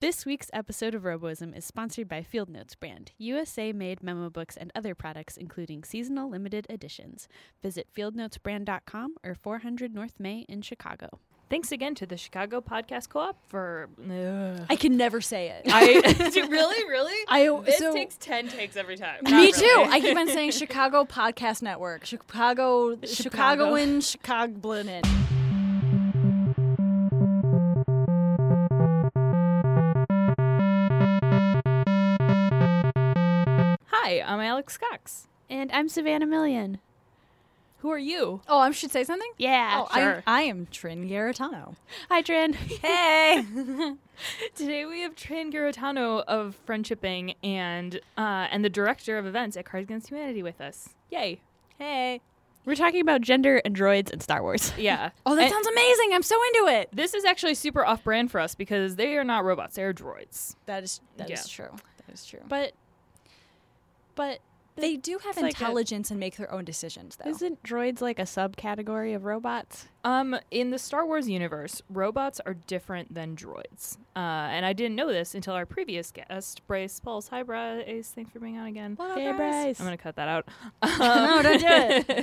This week's episode of Roboism is sponsored by Field Notes brand, USA made memo books and other products, including seasonal limited editions. Visit fieldnotesbrand.com or 400 North May in Chicago. Thanks again to the Chicago Podcast Co-op for. Ugh. I can never say it. I really, really. I this so takes ten takes every time. me Not too. I keep on saying Chicago Podcast Network, Chicago, Chicago. Chicagoan, Chicagoan. I'm Alex Cox. And I'm Savannah Million. Who are you? Oh, I should say something. Yeah, oh, sure. I, I am Trin Garritano. Hi, Trin. Hey. Today we have Trin Garritano of Friendshipping and uh, and the director of events at Cards Against Humanity with us. Yay! hey. We're talking about gender and droids and Star Wars. Yeah. Oh, that And sounds amazing. I'm so into it. This is actually super off-brand for us because they are not robots; they are droids. That is that is Yeah. true. That is true. But, but they do have It's like a- intelligence and make their own decisions, though. isn't droids like a subcategory of robots? Um, in the Star Wars universe, robots are different than droids. Uh, and I didn't know this until our previous guest, Bryce Pulse. Hi, Bryce. Thanks for being on again. What Hey, Bryce? Bryce. I'm gonna cut that out. No, don't do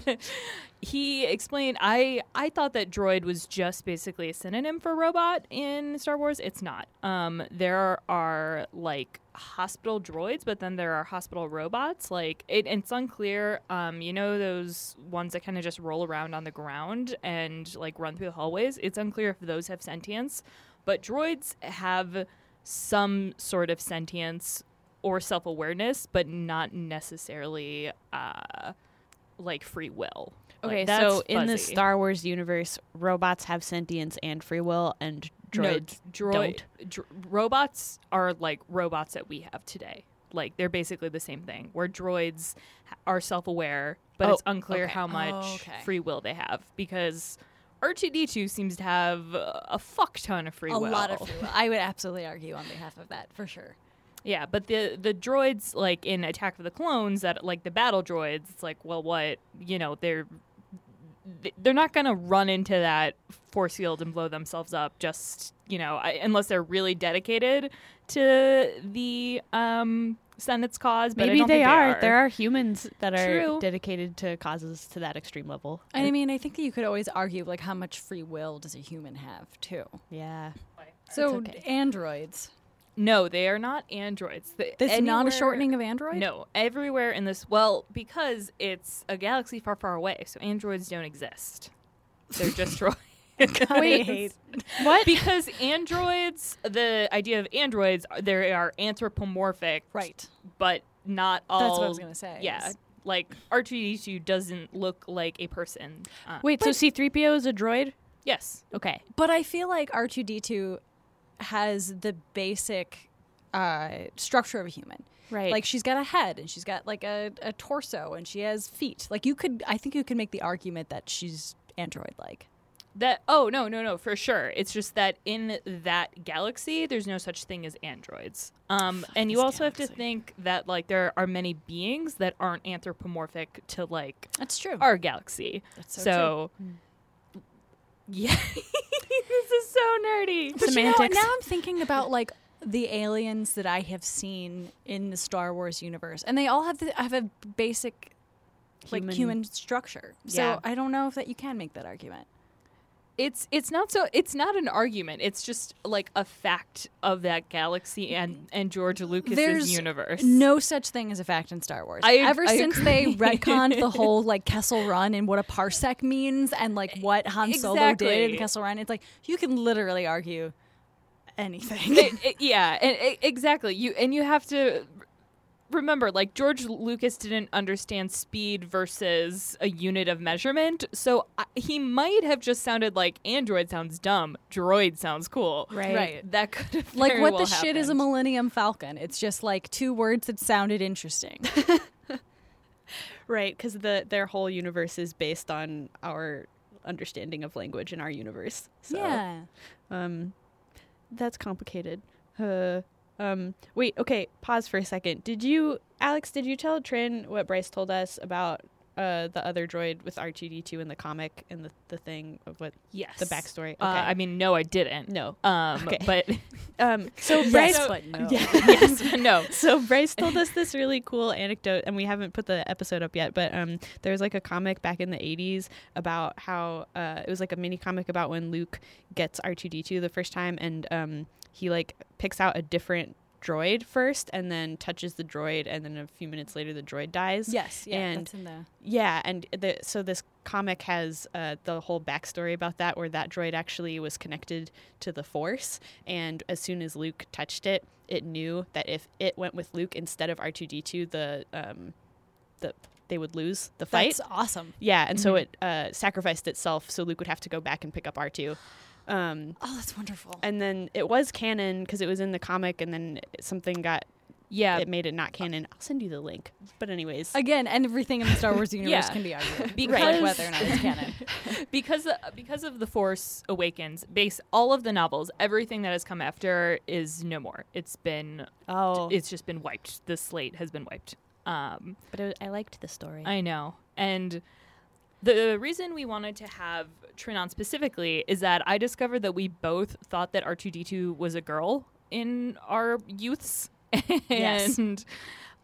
it. he explained. I I thought that droid was just basically a synonym for robot in Star Wars. It's not. Um, there are like hospital droids, but then there are hospital robots. Like it, it's unclear. Um, you know those ones that kind of just roll around on the ground and like run through the hallways. It's unclear if those have sentience, but droids have some sort of sentience or self awareness, but not necessarily uh, like free will. Okay, that's so in the. Star Wars universe, robots have sentience and free will, and no, droids droid dr- robots are like robots that we have today. Like they're basically the same thing. Where droids are self aware, but Oh, it's unclear okay. how much Oh, okay. free will they have because. R2D2 seems to have a fuck ton of free a will. A lot of free will. I would absolutely argue on behalf of that for sure. Yeah, but the the droids like in Attack of the Clones that like the battle droids, it's like, well, what you know, they're they're not gonna run into that force field and blow themselves up. Just you know, I, unless they're really dedicated to the um Senate's cause. But I Maybe don't they think are. There are humans that are True. dedicated to causes to that extreme level. And I mean, I think that you could always argue like how much free will does a human have too. yeah. So okay. androids. No, they are not androids. The- That's not a shortening of android. No, everywhere in this. Well, because it's a galaxy far, far away, so androids don't exist. They're just droids. Wait, what? because androids, the idea of androids, are- they are anthropomorphic, Right. but not all. That's what I was gonna say. Yeah, like R2D2 doesn't look like a person. Uh, Wait, so C3PO is a droid? yes, Okay. But I feel like R two D two has the basic uh, structure of a human. Right. Like she's got a head and she's got like a, a torso and she has feet. Like you could, I think you could make the argument that she's android like. That. Oh no, no, no, for sure. It's just that in that galaxy, there's no such thing as androids. Um, and you this also have to galaxy. think that like there are many beings that aren't anthropomorphic to like That's true. our galaxy. That's so so yeah, this is so nerdy. But you know, Semantics. now I'm thinking about like the aliens that I have seen in the Star Wars universe, and they all have the, have a basic like Human- human structure. So Yeah. I don't know if that you can make that argument. It's it's not so it's not an argument. It's just like a fact of that galaxy and and George Lucas's There's universe. No such thing as a fact in Star Wars. I- Ever I since they agree. retconned the whole like Kessel Run and what a parsec means and like what Han Solo did in Exactly. Kessel Run, it's like you can literally argue anything. It- it- yeah, and it- exactly. You and you have to remember, like George Lucas didn't understand speed versus a unit of measurement, so I, he might have just sounded like android sounds dumb, droid sounds cool. Right. Right. That could have like very what well the shit is a. Millennium Falcon? It's just like two words that sounded interesting. Right, because the their whole universe is based on our understanding of language in our universe. So, yeah. Um, that's complicated. Uh, um, wait. Okay. Pause for a second. Did you, Alex? Did you tell Trin what Bryce told us about uh, the other droid with R2D2 in the comic and the, the thing of what Yes. the backstory? Okay. Uh, I mean, no, I didn't. no. Um, Okay. but Um, so Yes, Bryce, but no. yes, no. so Bryce told us this really cool anecdote, and we haven't put the episode up yet. But um, there was like a comic back in the '80s about how uh, it was like a mini comic about when Luke gets R2D2 the first time, and um, he like picks out a different droid first, and then touches the droid, and then a few minutes later the droid dies. Yes, yeah, And- that's in the. Yeah, and the, so this comic has uh, the whole backstory about that, where that droid actually was connected to the Force, and as soon as Luke touched it, it knew that if it went with Luke instead of R two D two, the um, the they would lose the fight. That's awesome. yeah, and so Mhm. it uh, sacrificed itself, so Luke would have to go back and pick up R two. Um, Oh, that's wonderful. and then it was canon because it was in the comic, and then something got Yeah, it made it not canon. I'll send you the link. But anyways, Again, and everything in the Star Wars universe Yeah. can be argued Because- like whether or not it's canon. because because of the Force Awakens, base all of the novels, everything that has come after is no more. It's been oh, it's just been wiped. The slate has been wiped. Um, but it, I liked the story. I know. And the reason we wanted to have Trinon specifically is that I discovered that we both thought that R2D2 was a girl in our youths. Yes. and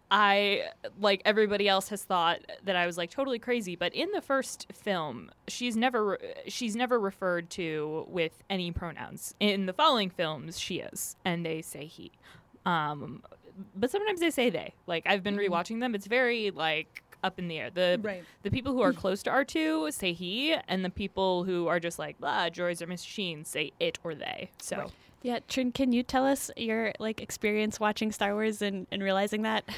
I, like everybody else, has thought that I was like totally crazy. But in the first film, she's never she's never referred to with any pronouns. In the following films, she is, and they say he. Um, but sometimes they say they. Like I've been rewatching them. It's very like up in the air. The Right. the people who are close to R2 say he, and the people who are just like, blah, droids are machines say it or they. So Right. Yeah, Trin, can you tell us your like experience watching Star Wars and, and realizing that?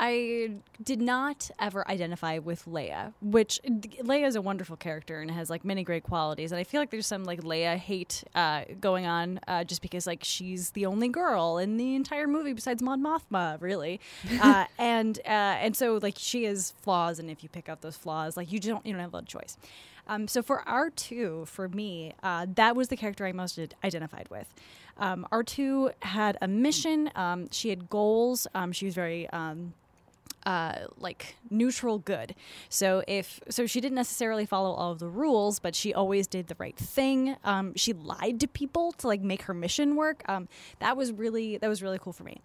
I did not ever identify with Leia, which Leia is a wonderful character and has like many great qualities. And I feel like there's some like Leia hate uh, going on uh, just because like she's the only girl in the entire movie besides Mon Mothma, really. uh, and uh, and so like she has flaws, and if you pick up those flaws, like you don't you don't have a lot of choice. Um, so for R2, for me, uh, that was the character I most identified with. Um, R2 had a mission. Um, she had goals. Um, she was very um, uh, like neutral good. So if so, she didn't necessarily follow all of the rules, but she always did the right thing. Um, she lied to people to like make her mission work. Um, that was really that was really cool for me.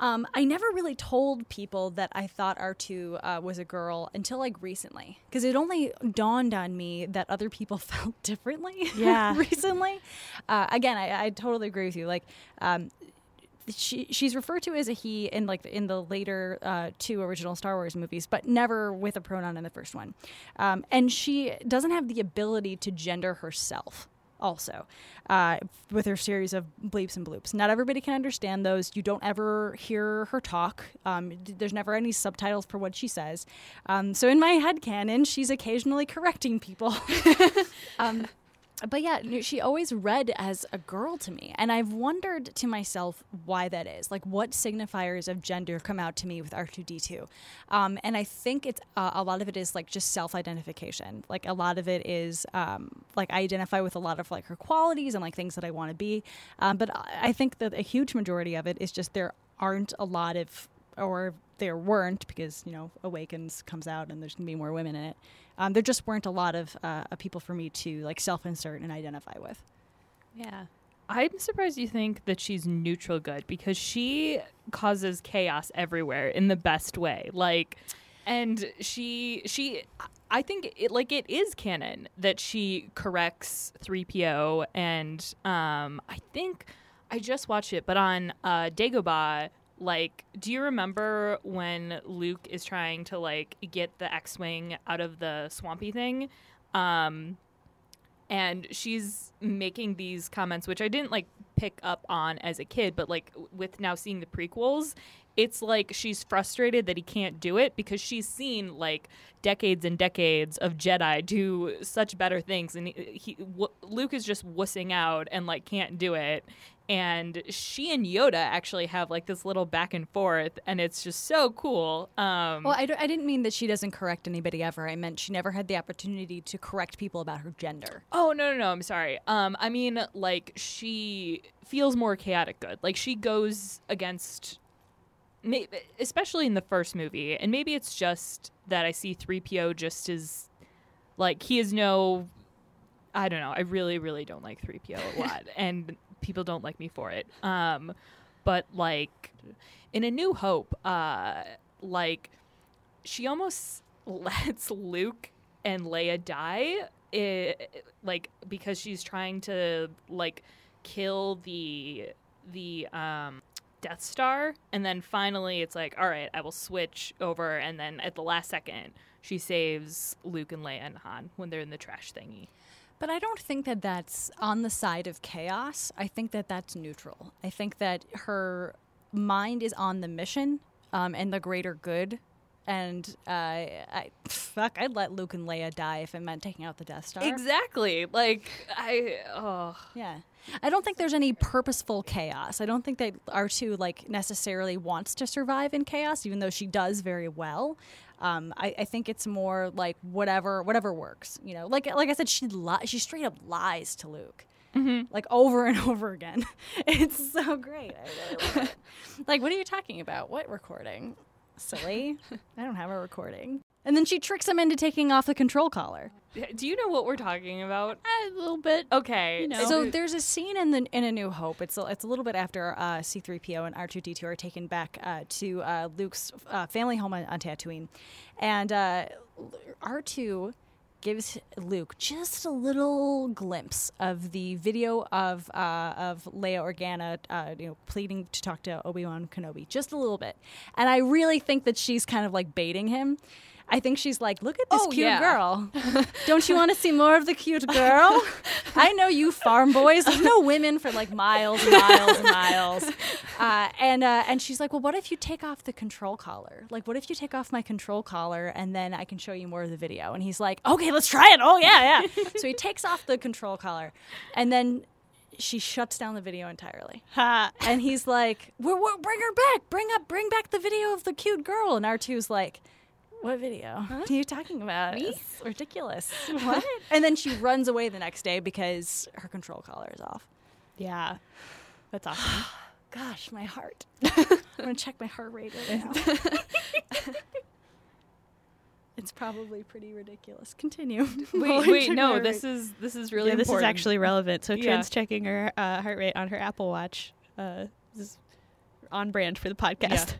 Um, I never really told people that I thought R2 uh, was a girl until like recently, because it only dawned on me that other people felt differently. Yeah. recently. Uh, again, I, I totally agree with you. Like, um, she she's referred to as a he in like in the later uh, two original Star Wars movies, but never with a pronoun in the first one. Um, and she doesn't have the ability to gender herself. Also, uh, with her series of bleeps and bloops. Not everybody can understand those. You don't ever hear her talk. Um, there's never any subtitles for what she says. Um, so in my head canon, she's occasionally correcting people. but yeah, she always read as a girl to me. And I've wondered to myself why that is. Like, what signifiers of gender come out to me with R2D2? Um, and I think it's uh, a lot of it is like just self identification. Like, a lot of it is um, like I identify with a lot of like her qualities and like things that I want to be. Um, but I think that a huge majority of it is just there aren't a lot of, or there weren't because, you know, Awakens comes out and there's to be more women in it. Um, there just weren't a lot of uh, people for me to like self-insert and identify with. yeah. I'm surprised you think that she's neutral good because she causes chaos everywhere in the best way. Like, and she she I think it like it is canon that she corrects 3PO and um I think I just watched it but on uh Dagobah like do you remember when Luke is trying to like get the X-wing out of the swampy thing? Um and she's making these comments which i didn't like pick up on as a kid but like with now seeing the prequels it's like she's frustrated that he can't do it because she's seen like decades and decades of jedi do such better things and he, he w- luke is just wussing out and like can't do it and she and yoda actually have like this little back and forth and it's just so cool um Well, I, d- I didn't mean that she doesn't correct anybody ever. I meant she never had the opportunity to correct people about her gender. Oh no no no! I'm sorry. Um, I mean like she feels more chaotic good. Like she goes against especially in the first movie, and maybe it's just that I see 3PO just as like he is no I don't know. I really really don't like 3PO a lot and people don't like me for it. Um but like in A New Hope, uh like she almost lets Luke and Leia die i like because she's trying to like kill the the um Death Star and then finally it's like all right I will switch over and then at the last second she saves Luke and Leia and Han when they're in the trash thingy. But I don't think that that's on the side of chaos. I think that that's neutral. I think that her mind is on the mission um, and the greater good. And uh, I, fuck, I'd let Luke and Leia die if it meant taking out the Death Star. Exactly. Like I oh Yeah. I don't think there's any purposeful chaos. I don't think that R2 like necessarily wants to survive in chaos, even though she does very well. Um, I, I think it's more like whatever whatever works. You know, like like I said, she li- she straight up lies to Luke. Like over and over again. It's so great. Really it. like, what are you talking about? What recording? Silly. I don't have a recording. And then she tricks him into taking off the control collar. do you know what we're talking about? A little bit. Okay. You know. So there's a scene in the in A New Hope. It's a, it's a little bit after uh, C-3PO and R2D2 are taken back uh, to uh, Luke's uh, family home on, on Tatooine, and uh, R2 gives Luke just a little glimpse of the video of uh, of Leia Organa, uh, you know, pleading to talk to Obi Wan Kenobi, just a little bit. And I really think that she's kind of like baiting him. I think she's like, look at this Oh, cute yeah. girl. Don't you want to see more of the cute girl? I know you farm boys. You know women for like miles and miles and miles. Uh, and uh, and she's like, well, what if you take off the control collar? Like, what if you take off my control collar and then I can show you more of the video? And he's like, okay, let's try it. Oh yeah, yeah. so he takes off the control collar, and then she shuts down the video entirely. Ha. And he's like, we're, we're, bring her back. Bring up, bring back the video of the cute girl. And R2's like, what video? What are you talking about? It's ridiculous. what? And then she runs away the next day because her control collar is off. Yeah. That's awesome. Gosh, my heart. I'm going to check my heart rate right now. it's probably pretty ridiculous. Continue. Wait, wait, no, this is this is really yeah, this is actually relevant. So Yeah. Trin's checking her uh, heart rate on her Apple Watch. Uh, this is on brand for the podcast.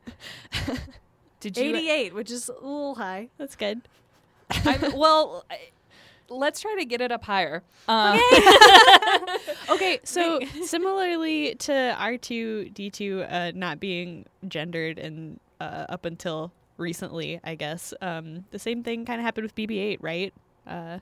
Did you 88, which is a little high. That's good. I'm, well, I- let's try to get it up higher. Um, Okay, so similarly to R2 D2 uh, not being gendered and uh, up until recently, I guess um, the same thing kind of happened with BB-8, right? Uh,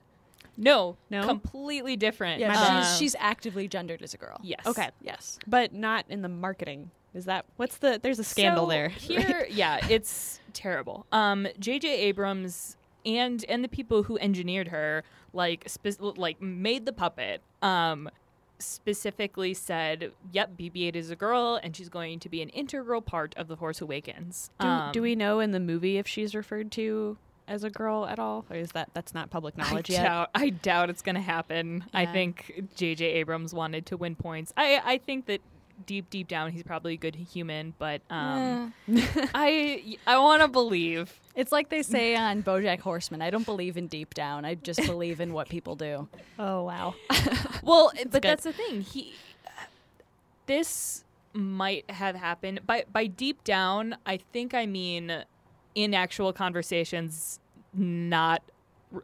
no, No? completely different. Yeah, Um, she's, she's actively gendered as a girl. yes. Okay. Yes. but not in the marketing. Is that what's the? There's a scandal So there. Here, yeah, it's terrible. Um, J.J. Abrams and and the people who engineered her, like spe- like made the puppet. Um, specifically said, "Yep, BB-8 is a girl, and she's going to be an integral part of the Force Awakens." Do, um, do we know in the movie if she's referred to as a girl at all, or is that that's not public I knowledge yet? doubt, I doubt it's going to happen. I Yeah. think J.J. Abrams wanted to win points. I I think that deep deep down he's probably a good human, but um, I I want to believe. It's like they say on BoJack Horseman. I don't believe in deep down. I just believe in what people do. Oh wow. Well, but good. that's the thing. He this might have happened by by deep down. I think I mean in actual conversations, not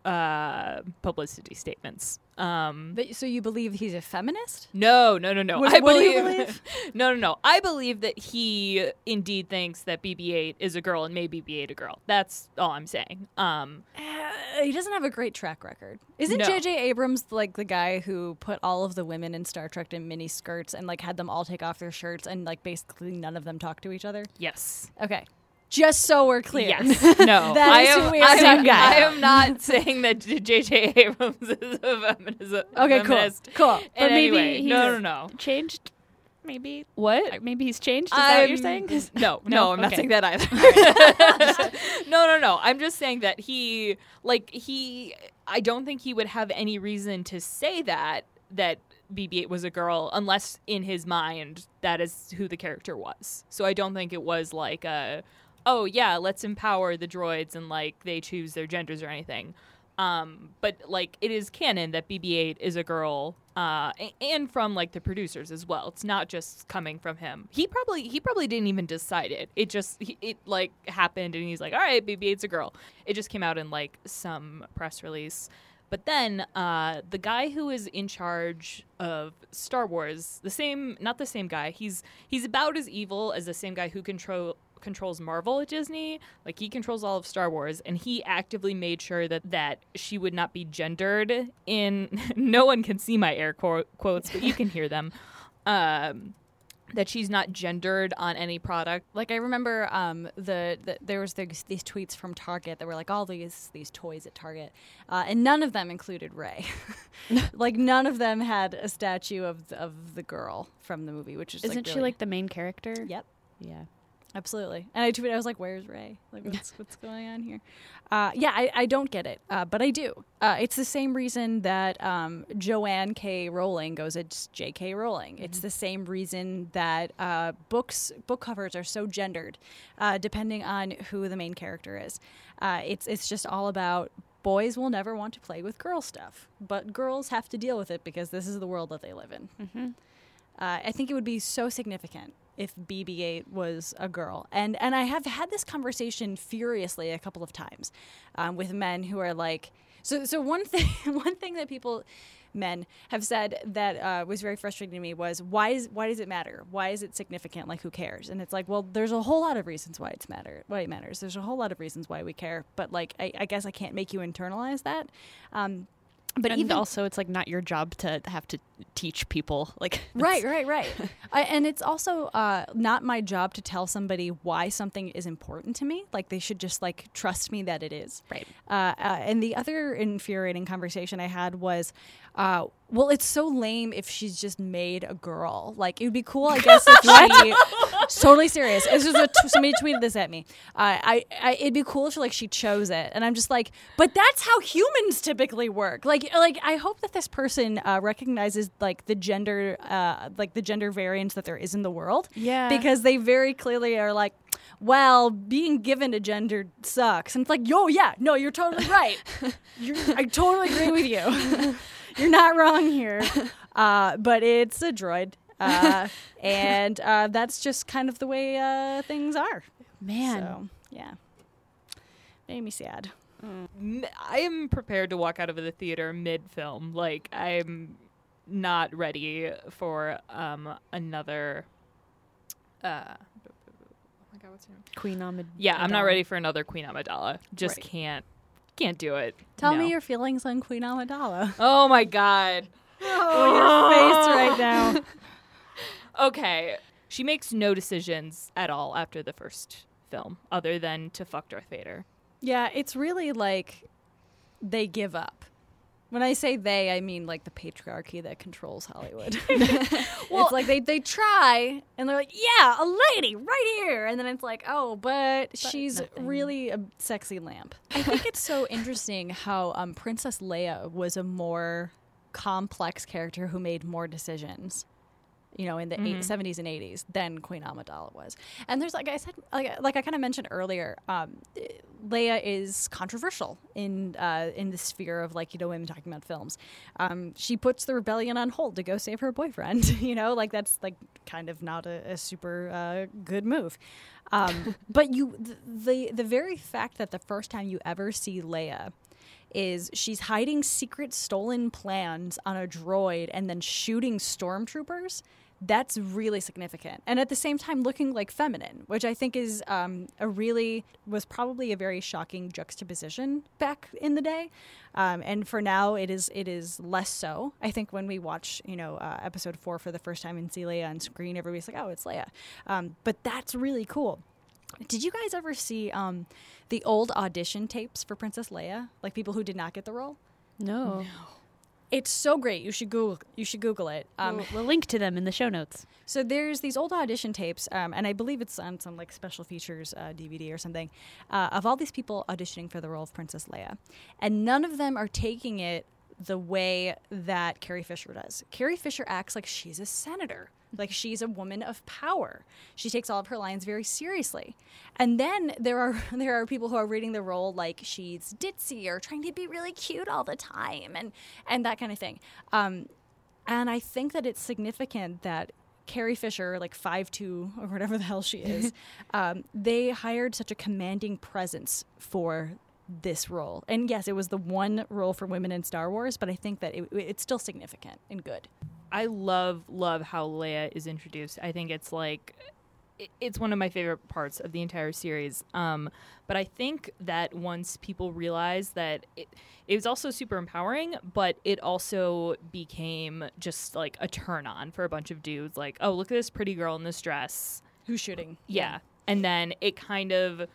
uh, publicity statements. Um, But, so you believe he's a feminist? no, no, no, no. What- I what do you believe, believe? no, no, no. I believe that he indeed thinks that BB-8 is a girl and made BB-8 a girl. That's all I'm saying. Um, Uh, he doesn't have a great track record. Isn't No. J.J. Abrams like the guy who put all of the women in Star Trek in mini skirts and like had them all take off their shirts and like basically none of them talk to each other? yes. Okay, just so we're clear. Yes. No. That I is am, who we are I am. I am not saying that J.J. Abrams is a feminist. Okay, cool, feminist cool. in But maybe he's- No, no, no. Changed, maybe. What? Maybe he's changed. Is that what you're saying? No, no, No? I'm not saying that either. no, no, no. I'm just saying that he, like, he, I don't think he would have any reason to say that, that BB-8 was a girl unless in his mind that is who the character was. So I don't think it was like a oh yeah, let's empower the droids and like they choose their genders or anything. Um, but like it is canon that BB-8 is a girl, uh, and from like the producers as well. It's not just coming from him. He probably he probably didn't even decide it. It just it like happened, and he's like, all right, BB-8's a girl. It just came out in like some press release. But then uh, the guy who is in charge of Star Wars, the same, not the same guy. He's he's about as evil as the same guy who control controls Marvel at Disney. Like he controls all of Star Wars, and he actively made sure that that she would not be gendered. In no one can see my air quote, quotes, but you can hear them. Um, that she's not gendered on any product. Like I remember um, the, the there was these, these tweets from Target that were like all these these toys at Target, uh, and none of them included Rey. like none of them had a statue of the, of the girl from the movie, which is Isn't like, she like the main character? Yep. Yeah. Absolutely. And I tweeted, I was like, "Where's Rey? Like, what's what's going on here?" Uh, yeah, I, I don't get it, uh, but I do. Uh, it's the same reason that um, Joanne K. Rowling goes, "It's J.K. Rowling." It's the same reason that uh, books book covers are so gendered, uh, depending on who the main character is. Uh, it's it's just all about boys will never want to play with girl stuff, but girls have to deal with it because this is the world that they live in. Mm-hmm. Uh, I think it would be so significant if BB-8 was a girl, and and I have had this conversation furiously a couple of times um, with men who are like, so so one thing one thing that people men have said that uh, was very frustrating to me was why is why does it matter? Why is it significant? Like who cares? And it's like, well, there's a whole lot of reasons why it's matter why it matters. There's a whole lot of reasons why we care, but like I, I guess I can't make you internalize that. Um, but and even also, it's like not your job to have to teach people. Like, right right right I, and it's also uh, not my job to tell somebody why something is important to me like they should just like trust me that it is Right. uh, uh, and the other infuriating conversation i had was uh, well it's so lame if she's just made a girl. Like it would be cool i guess if she totally serious. It's just a t- somebody tweeted this at me. Uh, I, I it'd be cool if she, like she chose it. And i'm just like but that's how humans typically work. Like like i hope that this person uh, recognizes like the gender uh, like the gender variance that there is in the world. Yeah. because they very clearly are like well being given a gender sucks. And it's like yo yeah no you're totally right. You're, i totally agree with you you're not wrong here uh, but it's a droid uh, and uh, that's just kind of the way uh, things are man. so yeah made me sad I am prepared to walk out of the theater mid film. Like I'm not ready for um another. Uh, oh my god, what's her name? Queen Amid. Yeah, I'm not ready for another Queen Amidala. Just Right. can't, can't do it. tell No. me your feelings on queen amidala Oh my god. oh your face right now Okay, she makes no decisions at all after the first film, other than to fuck Darth Vader. Yeah, it's really like they give up. When I say they, I mean like the patriarchy that controls Hollywood. it's like they, they try and they're like, yeah, a lady right here. And then it's like, oh, but, she's nothing. really a sexy lamp. I think it's so interesting how um, Princess Leia was a more complex character who made more decisions. You know, in the eight, 70s and 80s than Queen Amidala was, and there's like I said, like, like I kind of mentioned earlier, um, Leia is controversial in uh, in the sphere of like you know women talking about films. Um, she puts the rebellion on hold to go save her boyfriend. you know, like that's like kind of not a, a super uh, good move. Um, but you the the very fact that the first time you ever see Leia is she's hiding secret stolen plans on a droid and then shooting stormtroopers that's really significant and at the same time looking like feminine which i think is um, a really was probably a very shocking juxtaposition back in the day um, and for now it is it is less so i think when we watch you know uh, episode four for the first time and see leia on screen everybody's like oh it's leia um, but that's really cool did you guys ever see um, the old audition tapes for Princess Leia? Like people who did not get the role? No. It's so great. You should Google. You should Google it. Um, we'll, we'll link to them in the show notes. so there's these old audition tapes, um, and I believe it's on some like special features uh, DVD or something, uh, of all these people auditioning for the role of Princess Leia, and none of them are taking it the way that Carrie Fisher does. Carrie Fisher acts like she's a senator, like she's a woman of power. She takes all of her lines very seriously. And then there are there are people who are reading the role like she's ditzy or trying to be really cute all the time and and that kind of thing. Um, and I think that it's significant that Carrie Fisher, like five two or whatever the hell she is, um, they hired such a commanding presence for this role. And yes, it was the one role for women in Star Wars, but I think that it, it's still significant and good. I love love how Leia is introduced. I think it's like it's one of my favorite parts of the entire series. Um, but I think that once people realize that it, it was also super empowering, but it also became just like a turn on for a bunch of dudes. Like, oh, look at this pretty girl in this dress. Who's shooting? Yeah. And then it kind of.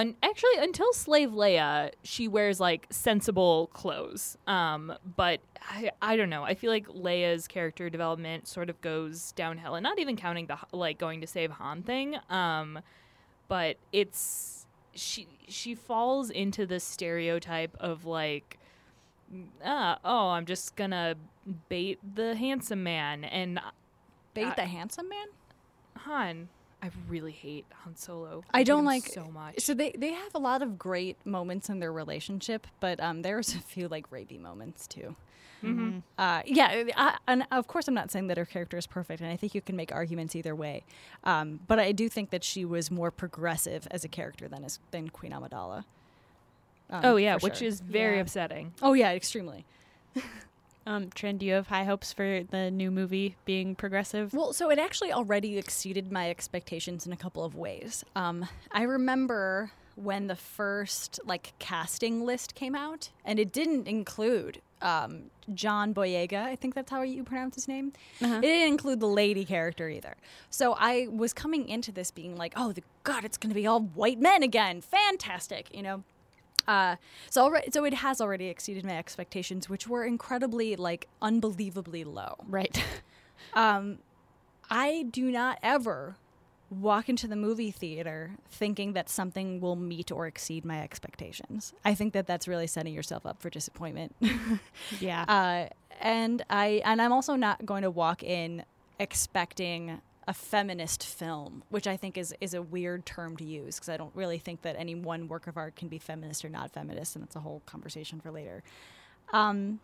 Un- actually, until Slave Leia, she wears like sensible clothes. Um, but I, I don't know. I feel like Leia's character development sort of goes downhill, and not even counting the like going to save Han thing. Um, but it's she she falls into the stereotype of like, ah, oh, I'm just gonna bait the handsome man, and Bait I- the handsome man? Han. I really hate Han Solo. I hate don't like so much. So they they have a lot of great moments in their relationship, but um, there's a few like rapey moments too. Mm-hmm. Uh, yeah, I, and of course I'm not saying that her character is perfect, and I think you can make arguments either way. Um, but I do think that she was more progressive as a character than as than Queen Amidala. Um, Oh yeah, which sure. is very Yeah. upsetting. Oh yeah, extremely. Um, Trin, do you have high hopes for the new movie being progressive? Well, so it actually already exceeded my expectations in a couple of ways. Um, I remember when the first like casting list came out, and it didn't include um, John Boyega. I think that's how you pronounce his name. Uh-huh. It didn't include the lady character either. So I was coming into this being like, "Oh, the, God, it's going to be all white men again! Fantastic!" You know. Uh, so already, so it has already exceeded my expectations, which were incredibly, like, unbelievably low Right. um, I do not ever walk into the movie theater thinking that something will meet or exceed my expectations. I think that that's really setting yourself up for disappointment. yeah. uh, and I and I'm also not going to walk in expecting a feminist film, which I think is is a weird term to use because I don't really think that any one work of art can be feminist or not feminist, and that's a whole conversation for later. Um,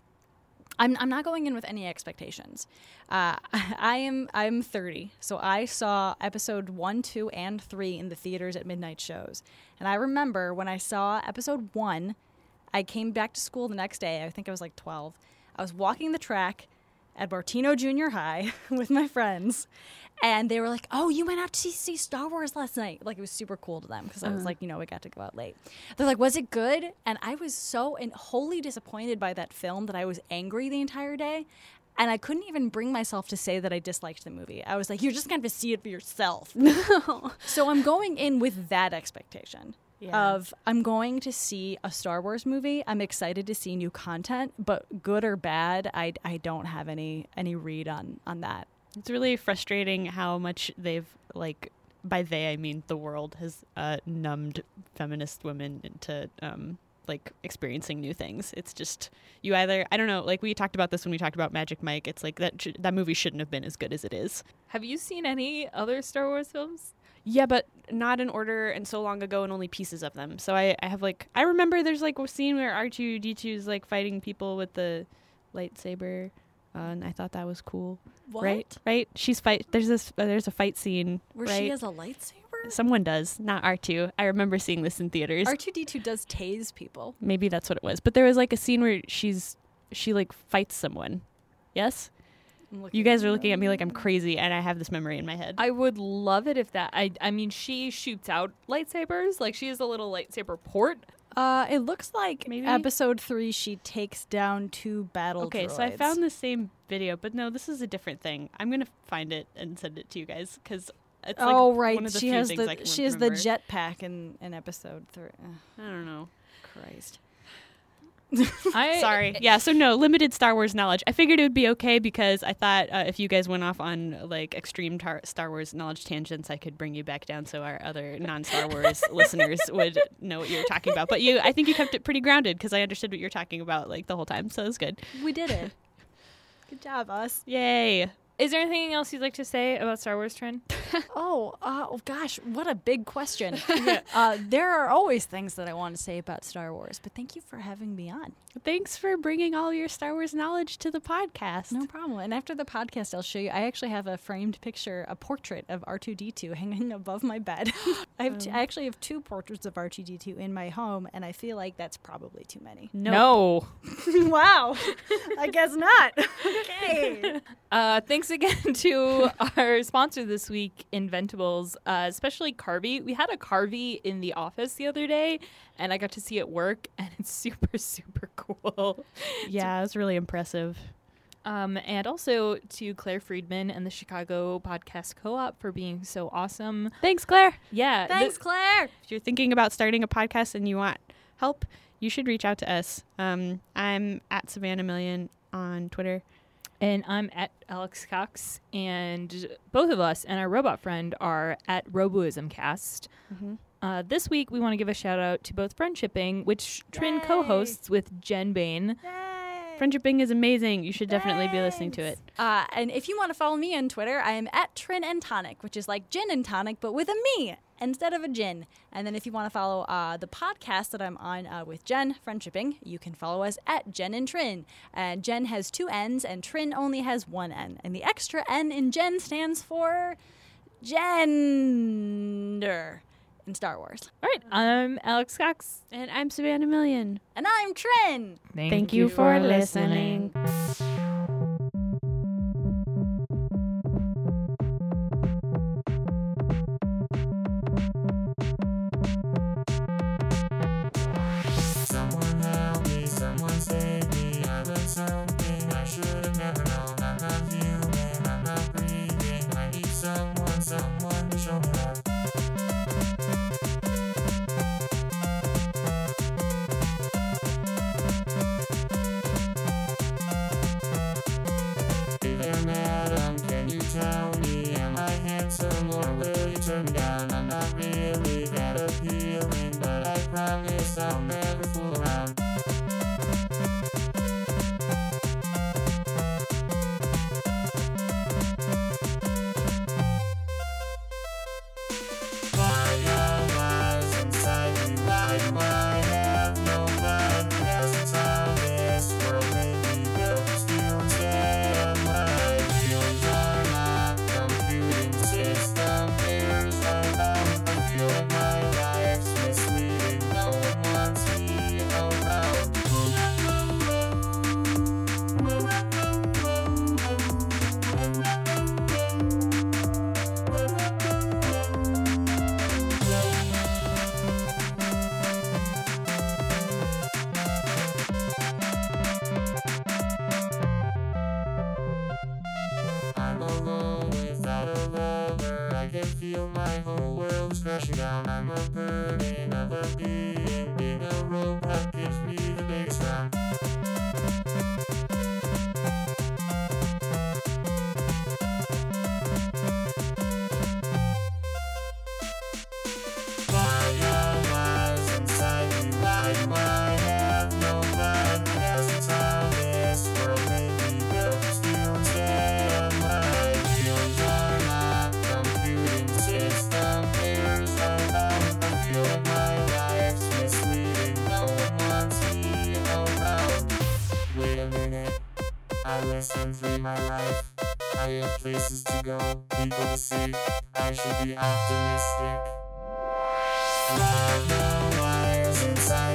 I'm, I'm not going in with any expectations. Uh, I am I'm 30, so I saw episode one, two, and three in the theaters at midnight shows, and I remember when I saw episode one, I came back to school the next day. I think I was like 12. I was walking the track at Bartino Junior High with my friends, and they were like, "Oh, you went out to see, Star Wars last night!" Like it was super cool to them because I was uh-huh. like, you know, we got to go out late. They're like, "Was it good?" And I was so and wholly disappointed by that film that I was angry the entire day. And I couldn't even bring myself to say that I disliked the movie. I was like, "You're just going to have to see it for yourself." No. So I'm going in with that expectation Yeah. of I'm going to see a Star Wars movie. I'm excited to see new content, but good or bad, I, I don't have any any read on on that. It's really frustrating how much they've like by they I mean the world has uh, numbed feminist women into um, like experiencing new things. It's just you either I don't know like we talked about this when we talked about Magic Mike. It's like that sh- that movie shouldn't have been as good as it is. Have you seen any other Star Wars films? Yeah, but not in order and so long ago and only pieces of them. So I, I have like I remember there's like a scene where R two D two is like fighting people with the lightsaber, uh, and I thought that was cool. What? Right, right. She's fight. There's this. Uh, there's a fight scene Where right? she has a lightsaber? Someone does, not R two. I remember seeing this in theaters. R2D2 does tase people. Maybe that's what it was. But there was like a scene where she's she like fights someone. Yes, you guys are looking at me like I'm crazy, and I have this memory in my head. I would love it if that. I I mean, she shoots out lightsabers. Like she has a little lightsaber port. Uh, it looks like Maybe? episode three. She takes down two battle. Okay, so I found the same video, but no, this is a different thing. I'm gonna find it and send it to you guys because it's like oh right, one of the she few has things I the can she has the remember. jetpack in in episode three. Ugh, I don't know. Christ. I Sorry. Yeah, so no, limited Star Wars knowledge. I figured it would be okay because I thought uh, if you guys went off on like extreme tar- Star Wars knowledge tangents, I could bring you back down so our other non-Star Wars listeners would know what you were talking about. But you I think you kept it pretty grounded because I understood what you were talking about like the whole time. So it was good. We did it. Good job, us. Yay. Is there anything else you'd like to say about Star Wars, Trin? Oh, uh, oh gosh, what a big question. uh, there are always things that I want to say about Star Wars, but thank you for having me on. Thanks for bringing all your Star Wars knowledge to the podcast. No problem. And after the podcast, I'll show you. I actually have a framed picture, a portrait of R2D2 hanging above my bed. I, have t- I actually have two portraits of R2D2 in my home, and I feel like that's probably too many. Nope. No. wow. I guess not. okay. Uh, thanks again to our sponsor this week, Inventables, uh, especially Carvey. We had a Carvey in the office the other day, and I got to see it work, and it's super, super cool. Yeah, it was really impressive. Um, and also to Claire Friedman and the Chicago Podcast Co-op for being so awesome. Thanks, Claire. Yeah, th- Thanks, Claire. If you're thinking about starting a podcast and you want help, you should reach out to us. Um, I'm at Savannah Million on Twitter. And I'm at Alex Cox, and both of us and our robot friend are at RoboismCast. Uh, this week, we want to give a shout out to both Friendshipping, which Trin co-hosts with Jenn Bane. Friendshipping is amazing. You should definitely be listening to it. Uh, and if you want to follow me on Twitter, I am at Trin and Tonic, which is like gin and tonic, but with a me instead of a gin. And then if you want to follow uh, the podcast that I'm on uh, with Jenn, Friendshipping, you can follow us at Jenn and Trin. And Jenn has two N's, and Trin only has one N. And the extra N in Jenn stands for gender in Star Wars. All right, I'm Alex Cox. And I'm Savannah Million. And I'm Trin. Thank, you for listening. Someone will down. I'm burning of a I listen through my life. I have places to go, people to see. I should be optimistic. Why no wires inside